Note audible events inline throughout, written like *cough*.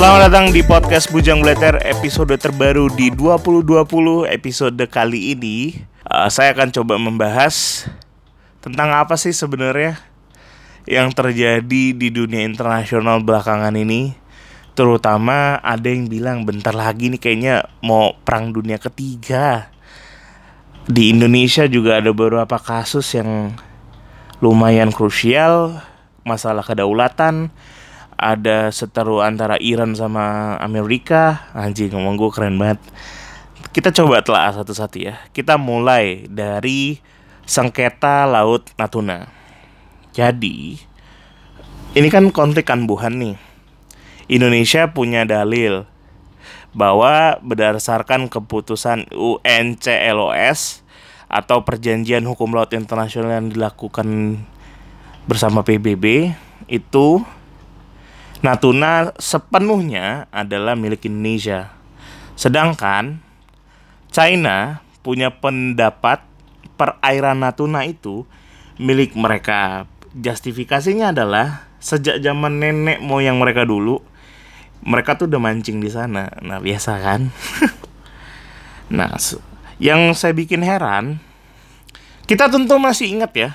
Selamat datang di podcast Bujang Blater episode terbaru di 2020 episode kali ini. Uh, Saya akan coba membahas tentang apa sih sebenarnya yang terjadi di dunia internasional belakangan ini. Terutama ada yang bilang bentar lagi nih kayaknya mau perang dunia ketiga. Di Indonesia juga ada beberapa kasus yang lumayan krusial Masalah kedaulatan ada seteru antara Iran sama Amerika. Anjing ngomong gue keren banget. Kita coba telah satu-satu ya. Kita mulai dari sengketa laut Natuna. Jadi ini kan konflik Kanbuhan nih. Indonesia punya dalil bahwa berdasarkan keputusan UNCLOS atau Perjanjian Hukum Laut Internasional yang dilakukan bersama PBB itu Natuna sepenuhnya adalah milik Indonesia. Sedangkan China punya pendapat perairan Natuna itu milik mereka. Justifikasinya adalah sejak zaman nenek moyang mereka dulu, mereka tuh udah mancing di sana. Nah, biasa kan? *laughs* nah, yang saya bikin heran, kita tentu masih ingat ya,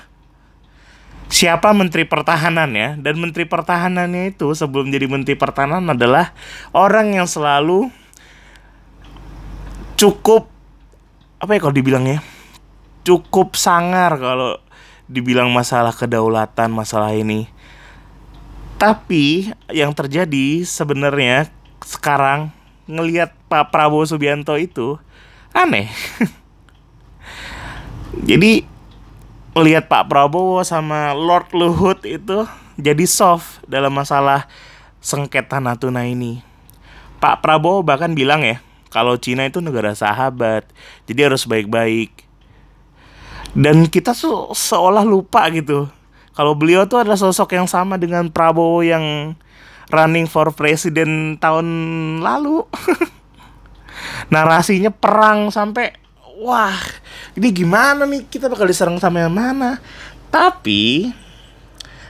siapa menteri pertahanan ya? Dan menteri pertahanannya itu sebelum jadi menteri pertahanan adalah orang yang selalu cukup apa ya kalau dibilang ya? Cukup sangar kalau dibilang masalah kedaulatan masalah ini. Tapi yang terjadi sebenarnya sekarang ngelihat Pak Prabowo Subianto itu aneh. *laughs* Jadi melihat Pak Prabowo sama Lord Luhut itu jadi soft dalam masalah sengketa Natuna ini. Pak Prabowo bahkan bilang ya, kalau Cina itu negara sahabat, jadi harus baik-baik. Dan kita se seolah lupa gitu. Kalau beliau tuh adalah sosok yang sama dengan Prabowo yang running for president tahun lalu. *laughs* Narasinya perang sampai wah ini gimana nih? Kita bakal diserang sama yang mana? Tapi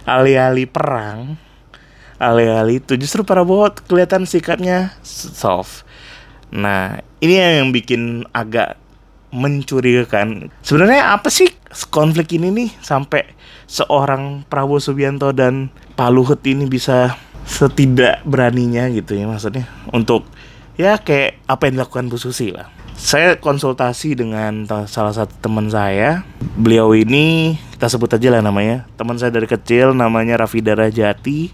alih-alih perang alih-alih itu justru para bot kelihatan sikapnya soft. Nah ini yang bikin agak mencurigakan. Sebenarnya apa sih konflik ini nih sampai seorang Prabowo Subianto dan Pak Luhut ini bisa setidak beraninya gitu ya maksudnya? Untuk ya kayak apa yang dilakukan Bu Susi lah saya konsultasi dengan salah satu teman saya. Beliau ini kita sebut aja lah namanya. Teman saya dari kecil namanya Raffi Darajati.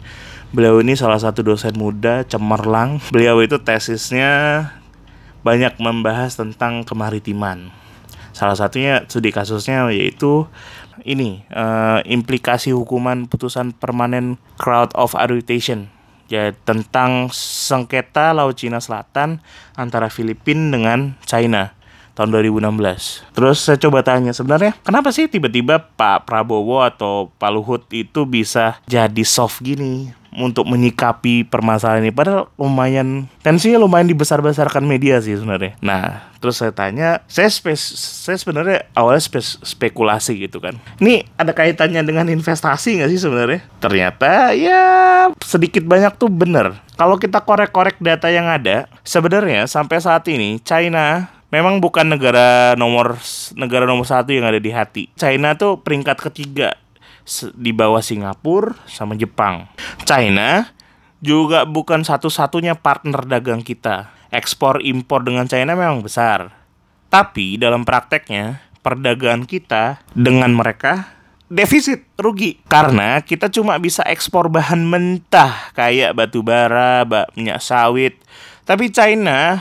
Beliau ini salah satu dosen muda cemerlang. Beliau itu tesisnya banyak membahas tentang kemaritiman. Salah satunya studi kasusnya yaitu ini uh, implikasi hukuman putusan permanen crowd of arbitration ya tentang sengketa Laut Cina Selatan antara Filipina dengan China tahun 2016. Terus saya coba tanya sebenarnya kenapa sih tiba-tiba Pak Prabowo atau Pak Luhut itu bisa jadi soft gini untuk menyikapi permasalahan ini padahal lumayan tensinya lumayan dibesar-besarkan media sih sebenarnya. Nah, terus saya tanya, saya spes saya sebenarnya awalnya spes spekulasi gitu kan. Ini ada kaitannya dengan investasi nggak sih sebenarnya? Ternyata ya sedikit banyak tuh bener. Kalau kita korek-korek data yang ada, sebenarnya sampai saat ini China memang bukan negara nomor negara nomor satu yang ada di hati. China tuh peringkat ketiga di bawah Singapura sama Jepang. China juga bukan satu-satunya partner dagang kita. Ekspor impor dengan China memang besar. Tapi dalam prakteknya perdagangan kita dengan mereka defisit rugi karena kita cuma bisa ekspor bahan mentah kayak batu bara, minyak sawit. Tapi China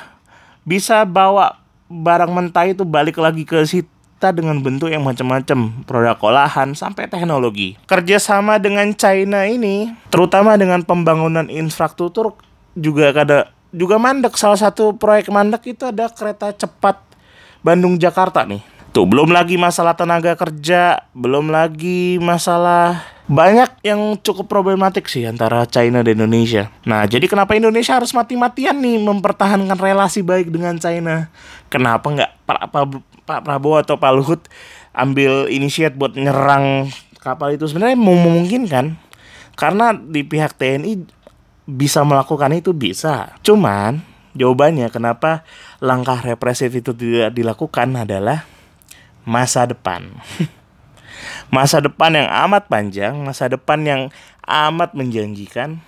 bisa bawa barang mentah itu balik lagi ke situ kita dengan bentuk yang macam-macam, produk olahan sampai teknologi. Kerjasama dengan China ini, terutama dengan pembangunan infrastruktur juga ada juga mandek. Salah satu proyek mandek itu ada kereta cepat Bandung Jakarta nih. Tuh belum lagi masalah tenaga kerja, belum lagi masalah banyak yang cukup problematik sih antara China dan Indonesia. Nah, jadi kenapa Indonesia harus mati-matian nih mempertahankan relasi baik dengan China? Kenapa nggak Pak Prabowo atau Pak Luhut ambil inisiat buat nyerang kapal itu sebenarnya memungkinkan karena di pihak TNI bisa melakukan itu bisa. Cuman jawabannya kenapa langkah represif itu tidak dilakukan adalah masa depan. *laughs* masa depan yang amat panjang, masa depan yang amat menjanjikan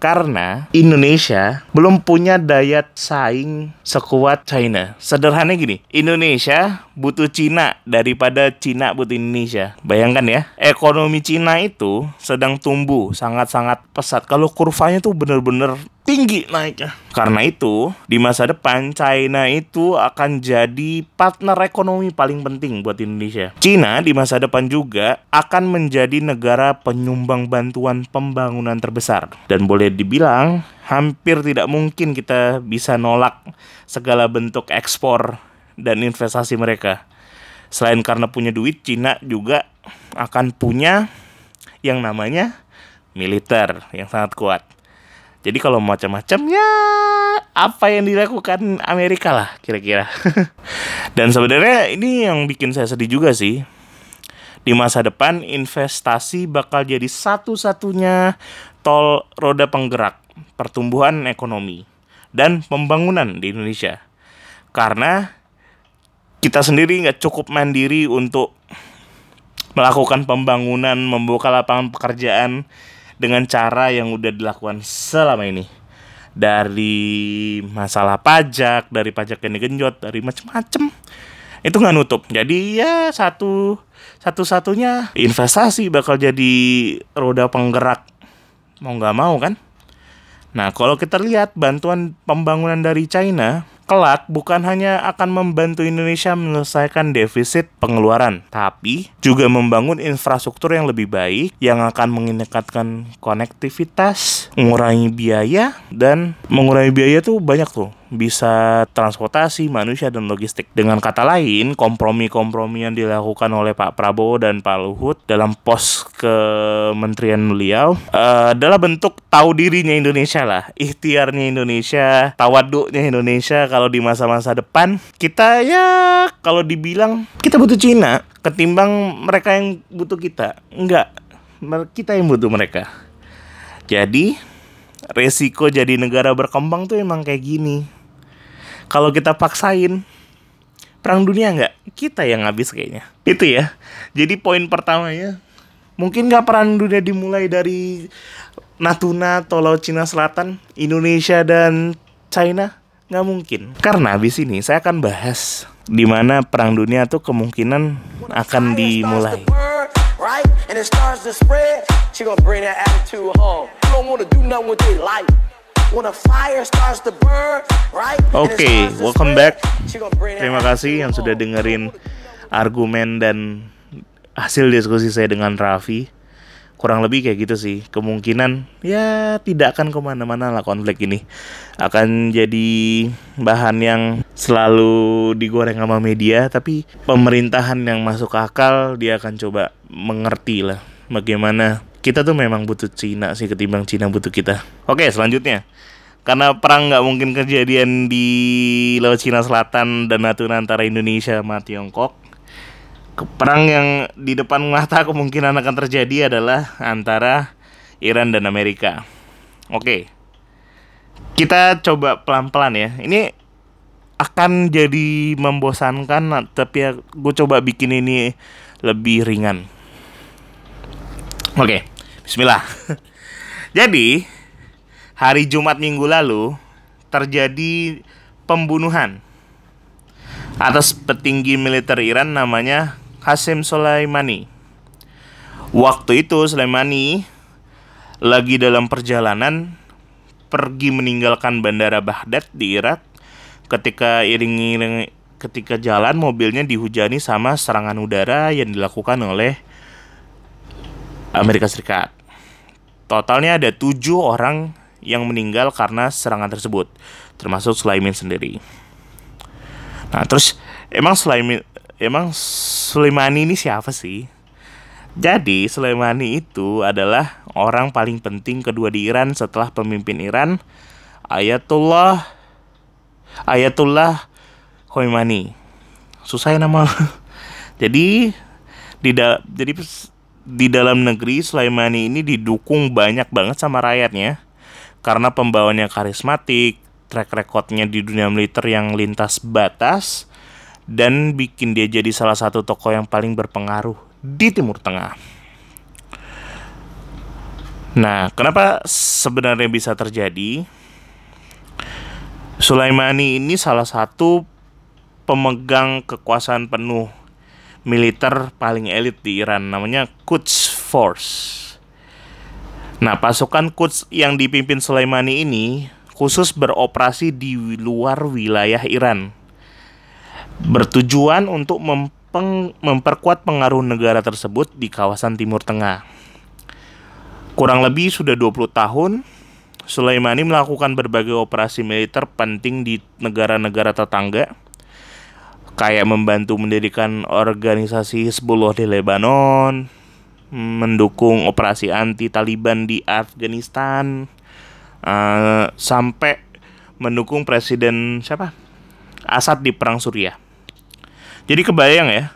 karena Indonesia belum punya daya saing sekuat China. Sederhana gini, Indonesia butuh Cina daripada Cina butuh Indonesia. Bayangkan ya, ekonomi Cina itu sedang tumbuh sangat-sangat pesat. Kalau kurvanya tuh bener-bener tinggi naiknya. Karena itu, di masa depan China itu akan jadi partner ekonomi paling penting buat Indonesia. China di masa depan juga akan menjadi negara penyumbang bantuan pembangunan terbesar dan boleh dibilang hampir tidak mungkin kita bisa nolak segala bentuk ekspor dan investasi mereka. Selain karena punya duit, Cina juga akan punya yang namanya militer yang sangat kuat. Jadi kalau macam-macam ya apa yang dilakukan Amerika lah kira-kira. *laughs* Dan sebenarnya ini yang bikin saya sedih juga sih. Di masa depan investasi bakal jadi satu-satunya tol roda penggerak pertumbuhan ekonomi dan pembangunan di Indonesia. Karena kita sendiri nggak cukup mandiri untuk melakukan pembangunan, membuka lapangan pekerjaan dengan cara yang udah dilakukan selama ini dari masalah pajak dari pajak yang digenjot dari macam-macam itu nggak nutup. Jadi ya satu satu satunya investasi bakal jadi roda penggerak. Mau nggak mau kan? Nah kalau kita lihat bantuan pembangunan dari China kelak bukan hanya akan membantu Indonesia menyelesaikan defisit pengeluaran, tapi juga membangun infrastruktur yang lebih baik yang akan meningkatkan konektivitas, mengurangi biaya dan mengurangi biaya tuh banyak tuh bisa transportasi, manusia, dan logistik. Dengan kata lain, kompromi-kompromi yang dilakukan oleh Pak Prabowo dan Pak Luhut dalam pos kementerian beliau uh, adalah bentuk tahu dirinya Indonesia lah, ikhtiarnya Indonesia, tawaduknya Indonesia kalau di masa-masa depan kita ya kalau dibilang kita butuh Cina ketimbang mereka yang butuh kita. Enggak, kita yang butuh mereka. Jadi resiko jadi negara berkembang tuh emang kayak gini kalau kita paksain perang dunia nggak? Kita yang habis kayaknya. Itu ya. Jadi poin pertamanya mungkin nggak perang dunia dimulai dari Natuna atau Laut Cina Selatan Indonesia dan China? Nggak mungkin. Karena habis ini saya akan bahas di mana perang dunia tuh kemungkinan akan dimulai Oke, okay, welcome back. Terima kasih yang sudah dengerin argumen dan hasil diskusi saya dengan Raffi. Kurang lebih kayak gitu sih. Kemungkinan ya tidak akan ke mana-mana lah konflik ini. Akan jadi bahan yang selalu digoreng sama media. Tapi pemerintahan yang masuk akal dia akan coba mengerti lah bagaimana kita tuh memang butuh Cina sih ketimbang Cina butuh kita. Oke, selanjutnya. Karena perang nggak mungkin kejadian di Laut Cina Selatan dan Natuna antara Indonesia sama Tiongkok. Perang yang di depan mata *laughs* kemungkinan akan terjadi adalah antara Iran dan Amerika. Oke. Kita coba pelan-pelan ya. Ini akan jadi membosankan tapi ya gue coba bikin ini lebih ringan. Oke, bismillah. *laughs* Jadi, hari Jumat minggu lalu terjadi pembunuhan atas petinggi militer Iran namanya Qasim Soleimani. Waktu itu Soleimani lagi dalam perjalanan pergi meninggalkan bandara Baghdad di Irak ketika iring-iring ketika jalan mobilnya dihujani sama serangan udara yang dilakukan oleh Amerika Serikat. Totalnya ada tujuh orang yang meninggal karena serangan tersebut, termasuk Sulaiman sendiri. Nah, terus emang Sulaiman emang Sulaimani ini siapa sih? Jadi Sulaimani itu adalah orang paling penting kedua di Iran setelah pemimpin Iran Ayatullah Ayatullah Khomeini. Susah ya nama. *laughs* jadi di jadi di dalam negeri Sulaimani ini didukung banyak banget sama rakyatnya karena pembawanya karismatik, track recordnya di dunia militer yang lintas batas, dan bikin dia jadi salah satu tokoh yang paling berpengaruh di Timur Tengah. Nah, kenapa sebenarnya bisa terjadi? Sulaimani ini salah satu pemegang kekuasaan penuh militer paling elit di Iran namanya Quds Force. Nah, pasukan Quds yang dipimpin Sulaimani ini khusus beroperasi di luar wilayah Iran. Bertujuan untuk mempeng, memperkuat pengaruh negara tersebut di kawasan Timur Tengah. Kurang lebih sudah 20 tahun, Sulaimani melakukan berbagai operasi militer penting di negara-negara tetangga, kayak membantu mendirikan organisasi Hezbollah di Lebanon, mendukung operasi anti Taliban di Afghanistan uh, sampai mendukung presiden siapa Assad di perang Suriah. Jadi kebayang ya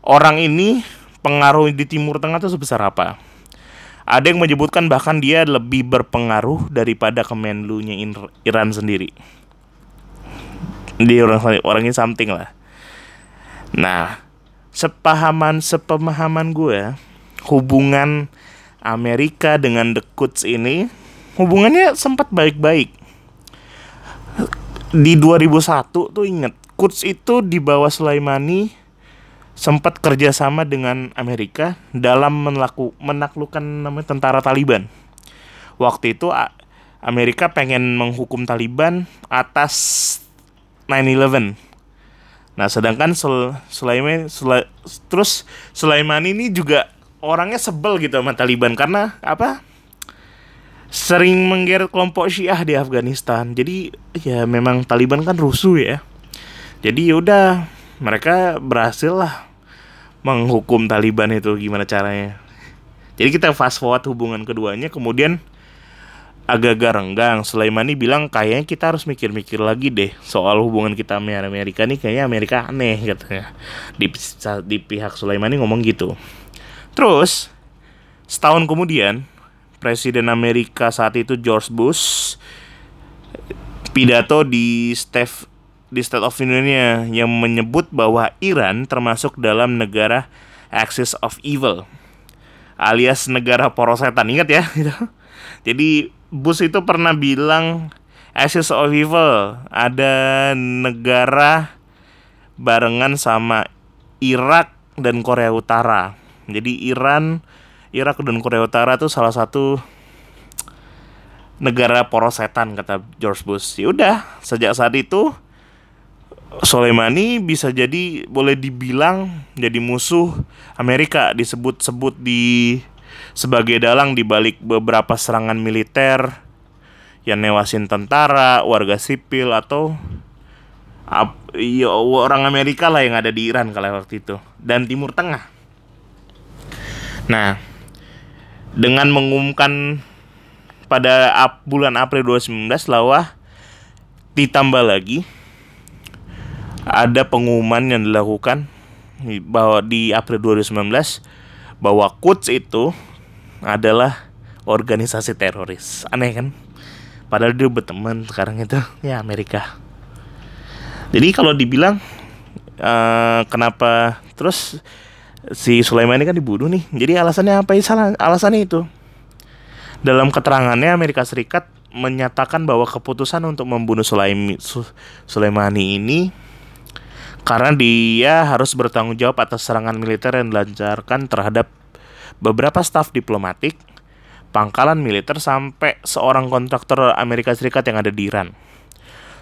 orang ini pengaruh di Timur Tengah itu sebesar apa? Ada yang menyebutkan bahkan dia lebih berpengaruh daripada Kemenlu-nya Iran sendiri. Dia orang orangnya something lah. Nah, sepahaman sepemahaman gue hubungan Amerika dengan The Quds ini hubungannya sempat baik-baik. Di 2001 tuh inget, Quds itu di bawah Sulaimani sempat kerjasama dengan Amerika dalam melaku, menaklukkan namanya tentara Taliban. Waktu itu Amerika pengen menghukum Taliban atas 9/11. Nah, sedangkan Sul Sulaiman Sula, terus Sulaiman ini juga orangnya sebel gitu sama Taliban karena apa? Sering menggeret kelompok Syiah di Afghanistan. Jadi ya memang Taliban kan rusuh ya. Jadi yaudah mereka berhasil lah menghukum Taliban itu gimana caranya. Jadi kita fast forward hubungan keduanya kemudian agak-agak renggang. Sulaimani bilang kayaknya kita harus mikir-mikir lagi deh soal hubungan kita sama Amerika nih kayaknya Amerika aneh katanya. Di, di pihak Sulaimani ngomong gitu. Terus setahun kemudian Presiden Amerika saat itu George Bush pidato di State di State of Union yang menyebut bahwa Iran termasuk dalam negara Axis of Evil alias negara poros setan ingat ya jadi Bush itu pernah bilang Axis of Evil ada negara barengan sama Irak dan Korea Utara jadi Iran, Irak dan Korea Utara itu salah satu negara poros setan kata George Bush. Ya udah, sejak saat itu Soleimani bisa jadi boleh dibilang jadi musuh Amerika disebut-sebut di sebagai dalang di balik beberapa serangan militer yang newasin tentara, warga sipil atau ya, orang Amerika lah yang ada di Iran kala waktu itu dan Timur Tengah. Nah, dengan mengumumkan pada ap, bulan April 2019 Lawah ditambah lagi ada pengumuman yang dilakukan bahwa di April 2019 bahwa Quds itu adalah organisasi teroris. Aneh kan? Padahal dia berteman sekarang itu ya Amerika. Jadi kalau dibilang uh, kenapa terus si Sulaiman ini kan dibunuh nih. Jadi alasannya apa? Salah alasannya itu. Dalam keterangannya Amerika Serikat menyatakan bahwa keputusan untuk membunuh Sulaimi, Sulaimani ini karena dia harus bertanggung jawab atas serangan militer yang dilancarkan terhadap beberapa staf diplomatik, pangkalan militer sampai seorang kontraktor Amerika Serikat yang ada di Iran.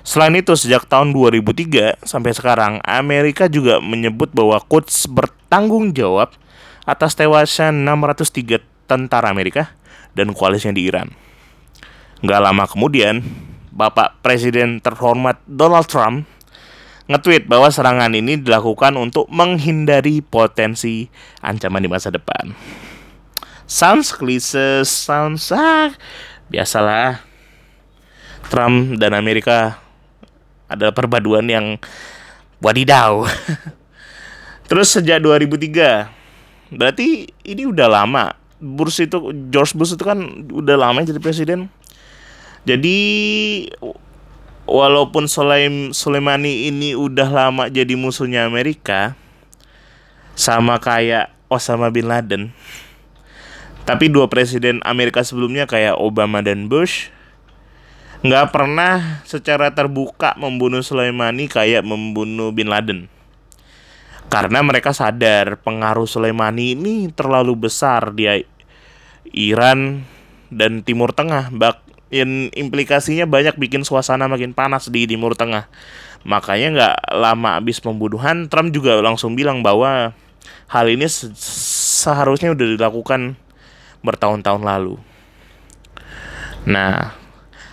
Selain itu, sejak tahun 2003 sampai sekarang, Amerika juga menyebut bahwa Quds bertanggung jawab atas tewasnya 603 tentara Amerika dan koalisinya di Iran. Gak lama kemudian, Bapak Presiden terhormat Donald Trump nge-tweet bahwa serangan ini dilakukan untuk menghindari potensi ancaman di masa depan. Sounds klise, sounds ah, biasalah. Trump dan Amerika ada perpaduan yang wadidaw. *laughs* Terus sejak 2003, berarti ini udah lama. Bush itu George Bush itu kan udah lama jadi presiden. Jadi walaupun Sulaim Sulaimani ini udah lama jadi musuhnya Amerika, sama kayak Osama bin Laden. Tapi dua presiden Amerika sebelumnya kayak Obama dan Bush nggak pernah secara terbuka membunuh Sulaimani kayak membunuh bin Laden. Karena mereka sadar pengaruh Sulaimani ini terlalu besar di Iran dan Timur Tengah. Bak yang implikasinya banyak bikin suasana makin panas di Timur Tengah. Makanya nggak lama abis pembunuhan, Trump juga langsung bilang bahwa hal ini se seharusnya udah dilakukan bertahun-tahun lalu. Nah,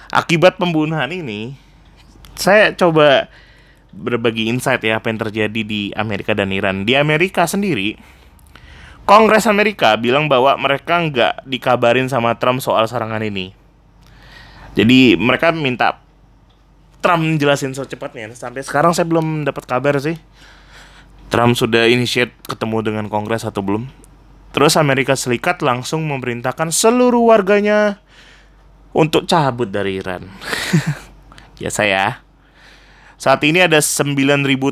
akibat pembunuhan ini, saya coba berbagi insight ya apa yang terjadi di Amerika dan Iran. Di Amerika sendiri, Kongres Amerika bilang bahwa mereka nggak dikabarin sama Trump soal serangan ini. Jadi mereka minta Trump jelasin secepatnya. Sampai sekarang saya belum dapat kabar sih. Trump sudah initiate ketemu dengan Kongres atau belum? Terus Amerika Serikat langsung memerintahkan seluruh warganya untuk cabut dari Iran. *laughs* ya saya. Saat ini ada 9.000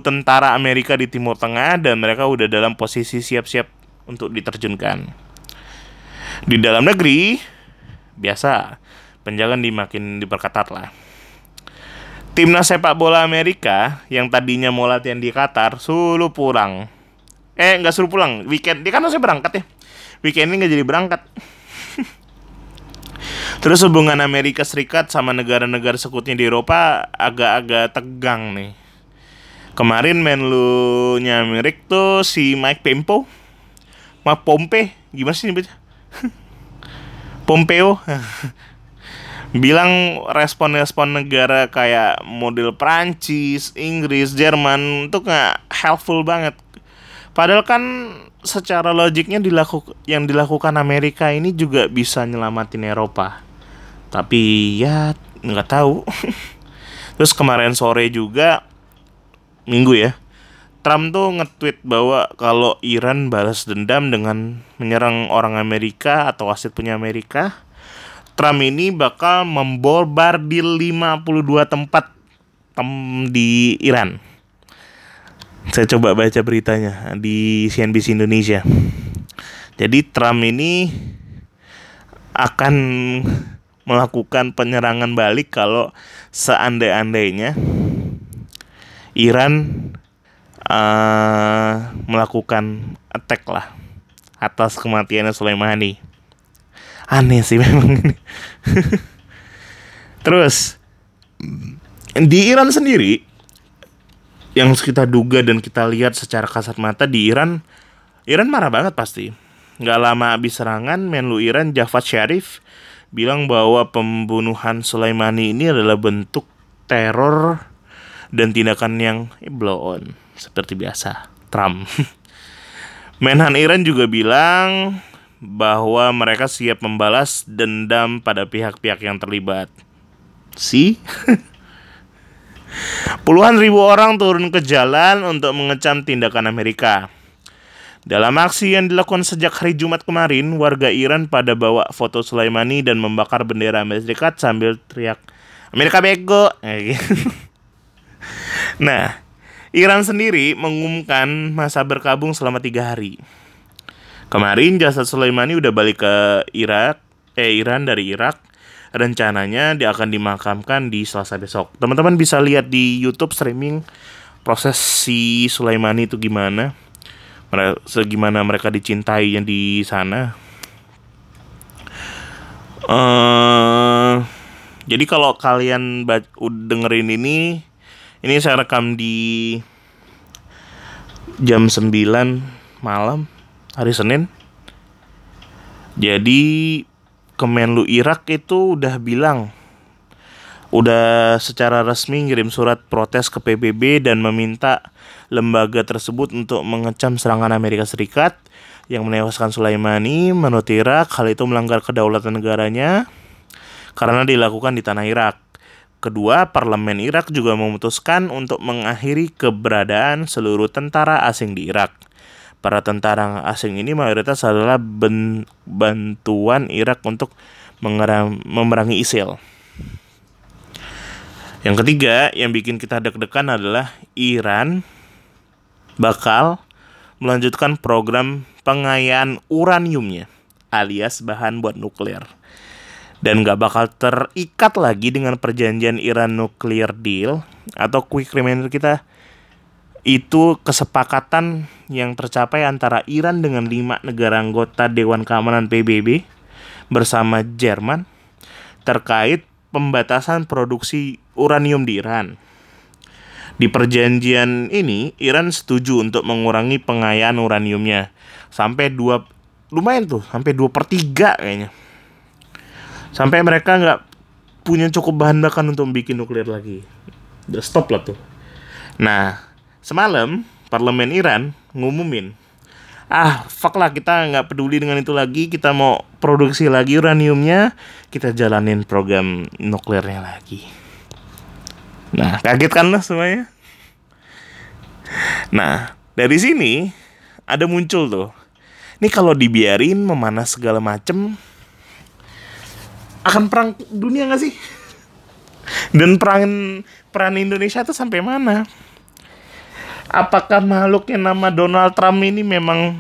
tentara Amerika di Timur Tengah dan mereka udah dalam posisi siap-siap untuk diterjunkan. Di dalam negeri, biasa, penjagaan dimakin diperketat lah. Timnas sepak bola Amerika yang tadinya mau latihan di Qatar, sulu pulang Eh nggak suruh pulang weekend. Dia kan harusnya berangkat ya. Weekend ini nggak jadi berangkat. *laughs* Terus hubungan Amerika Serikat sama negara-negara sekutunya di Eropa agak-agak tegang nih. Kemarin menlu-nya Amerik tuh si Mike Pompeo. Mike Pompe, gimana sih nyebutnya? *laughs* Pompeo. *laughs* bilang respon-respon negara kayak model Prancis, Inggris, Jerman itu nggak helpful banget Padahal kan secara logiknya dilaku yang dilakukan Amerika ini juga bisa nyelamatin Eropa. Tapi ya nggak tahu. *laughs* Terus kemarin sore juga minggu ya. Trump tuh nge-tweet bahwa kalau Iran balas dendam dengan menyerang orang Amerika atau wasit punya Amerika, Trump ini bakal membombardir 52 tempat tem di Iran saya coba baca beritanya di CNBC Indonesia. Jadi Trump ini akan melakukan penyerangan balik kalau seandai-andainya Iran uh, melakukan attack lah atas kematiannya Sulaimani. Aneh sih memang ini. Terus di Iran sendiri yang kita duga dan kita lihat secara kasat mata di Iran, Iran marah banget pasti. Nggak lama habis serangan, Menlu Iran Javad Sharif bilang bahwa pembunuhan Sulaimani ini adalah bentuk teror dan tindakan yang blow on seperti biasa Trump. *laughs* Menhan Iran juga bilang bahwa mereka siap membalas dendam pada pihak-pihak yang terlibat. Si? *laughs* Puluhan ribu orang turun ke jalan untuk mengecam tindakan Amerika. Dalam aksi yang dilakukan sejak hari Jumat kemarin, warga Iran pada bawa foto Sulaimani dan membakar bendera Amerika Serikat sambil teriak, Amerika bego! *laughs* nah, Iran sendiri mengumumkan masa berkabung selama tiga hari. Kemarin jasad Sulaimani udah balik ke Irak, eh Iran dari Irak rencananya dia akan dimakamkan di Selasa besok. Teman-teman bisa lihat di YouTube streaming proses si Sulaimani itu gimana. Mereka segimana mereka dicintai yang di sana. Uh, jadi kalau kalian dengerin ini ini saya rekam di jam 9 malam hari Senin. Jadi Kemenlu Irak itu udah bilang udah secara resmi ngirim surat protes ke PBB dan meminta lembaga tersebut untuk mengecam serangan Amerika Serikat yang menewaskan Sulaimani menurut Irak hal itu melanggar kedaulatan negaranya karena dilakukan di tanah Irak. Kedua, parlemen Irak juga memutuskan untuk mengakhiri keberadaan seluruh tentara asing di Irak. Para tentara asing ini mayoritas adalah bantuan Irak untuk memerangi ISIL. Yang ketiga yang bikin kita deg-degan adalah Iran bakal melanjutkan program pengayaan uraniumnya alias bahan buat nuklir dan gak bakal terikat lagi dengan perjanjian Iran Nuclear Deal atau quick reminder kita itu kesepakatan yang tercapai antara Iran dengan lima negara anggota Dewan Keamanan PBB bersama Jerman terkait pembatasan produksi uranium di Iran. Di perjanjian ini, Iran setuju untuk mengurangi pengayaan uraniumnya sampai dua lumayan tuh, sampai dua per tiga kayaknya. Sampai mereka nggak punya cukup bahan bakar untuk bikin nuklir lagi. Udah stop lah tuh. Nah, semalam parlemen Iran ngumumin ah fuck lah kita nggak peduli dengan itu lagi kita mau produksi lagi uraniumnya kita jalanin program nuklirnya lagi. Nah kaget kan lo semuanya? Nah dari sini ada muncul tuh ini kalau dibiarin memanas segala macem akan perang dunia gak sih? Dan perang peran Indonesia tuh sampai mana apakah makhluk yang nama Donald Trump ini memang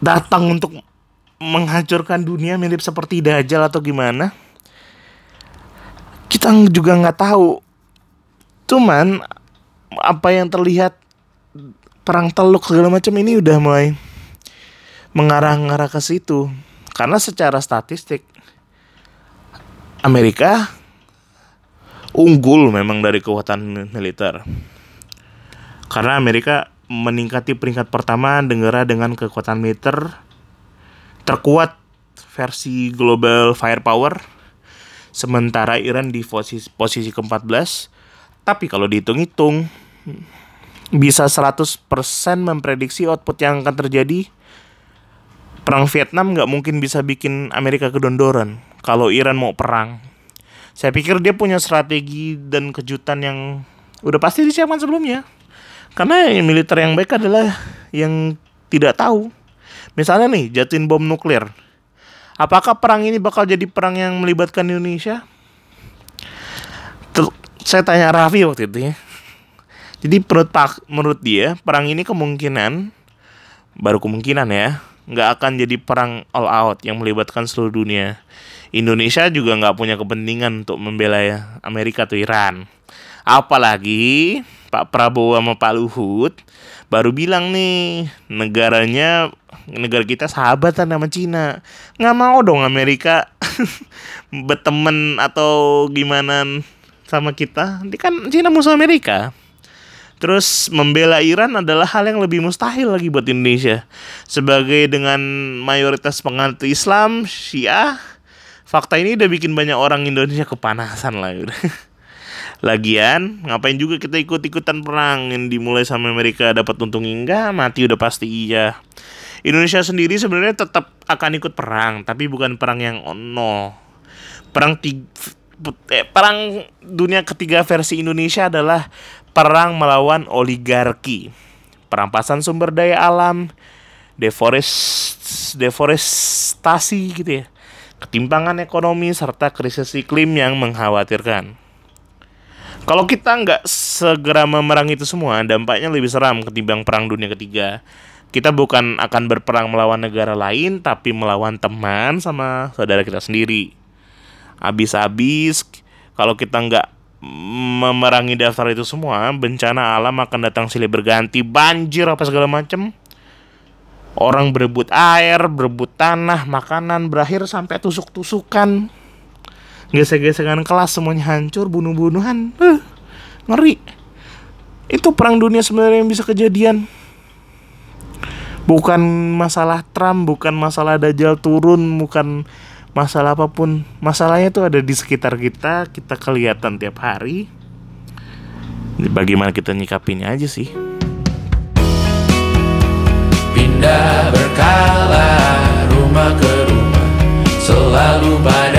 datang untuk menghancurkan dunia mirip seperti Dajjal atau gimana? Kita juga nggak tahu. Cuman apa yang terlihat perang teluk segala macam ini udah mulai mengarah-ngarah ke situ. Karena secara statistik Amerika unggul memang dari kekuatan militer. Karena Amerika meningkati peringkat pertama negara dengan kekuatan militer terkuat versi global firepower. Sementara Iran di posisi, posisi ke-14. Tapi kalau dihitung-hitung bisa 100% memprediksi output yang akan terjadi perang Vietnam nggak mungkin bisa bikin Amerika kedondoran kalau Iran mau perang saya pikir dia punya strategi dan kejutan yang udah pasti disiapkan sebelumnya. Karena militer yang baik adalah yang tidak tahu. Misalnya nih, jatuhin bom nuklir. Apakah perang ini bakal jadi perang yang melibatkan Indonesia? Ter saya tanya Raffi waktu itu ya. Jadi menurut Pak, menurut dia perang ini kemungkinan baru kemungkinan ya nggak akan jadi perang all out yang melibatkan seluruh dunia. Indonesia juga nggak punya kepentingan untuk membela Amerika atau Iran. Apalagi Pak Prabowo sama Pak Luhut baru bilang nih negaranya negara kita sahabatan sama Cina. Nggak mau dong Amerika *laughs* berteman atau gimana sama kita. Ini kan Cina musuh Amerika. Terus membela Iran adalah hal yang lebih mustahil lagi buat Indonesia. Sebagai dengan mayoritas penganut Islam, Syiah, fakta ini udah bikin banyak orang Indonesia kepanasan lah. Udah. *laughs* Lagian, ngapain juga kita ikut-ikutan perang yang dimulai sama Amerika dapat untung enggak, mati udah pasti iya. Indonesia sendiri sebenarnya tetap akan ikut perang, tapi bukan perang yang ono. Perang tiga, eh, perang dunia ketiga versi Indonesia adalah perang melawan oligarki, perampasan sumber daya alam, deforest, deforestasi gitu ya, ketimpangan ekonomi serta krisis iklim yang mengkhawatirkan. Kalau kita nggak segera memerangi itu semua, dampaknya lebih seram ketimbang perang dunia ketiga. Kita bukan akan berperang melawan negara lain, tapi melawan teman sama saudara kita sendiri. Habis-habis, kalau kita nggak memerangi daftar itu semua, bencana alam akan datang silih berganti, banjir apa segala macem. Orang berebut air, berebut tanah, makanan, berakhir sampai tusuk-tusukan. Gesek-gesekan kelas semuanya hancur, bunuh-bunuhan. Uh, ngeri. Itu perang dunia sebenarnya yang bisa kejadian. Bukan masalah Trump, bukan masalah Dajjal turun, bukan masalah apa pun masalahnya itu ada di sekitar kita kita kelihatan tiap hari bagaimana kita nyikapinnya aja sih berkala rumah ke rumah selalu pada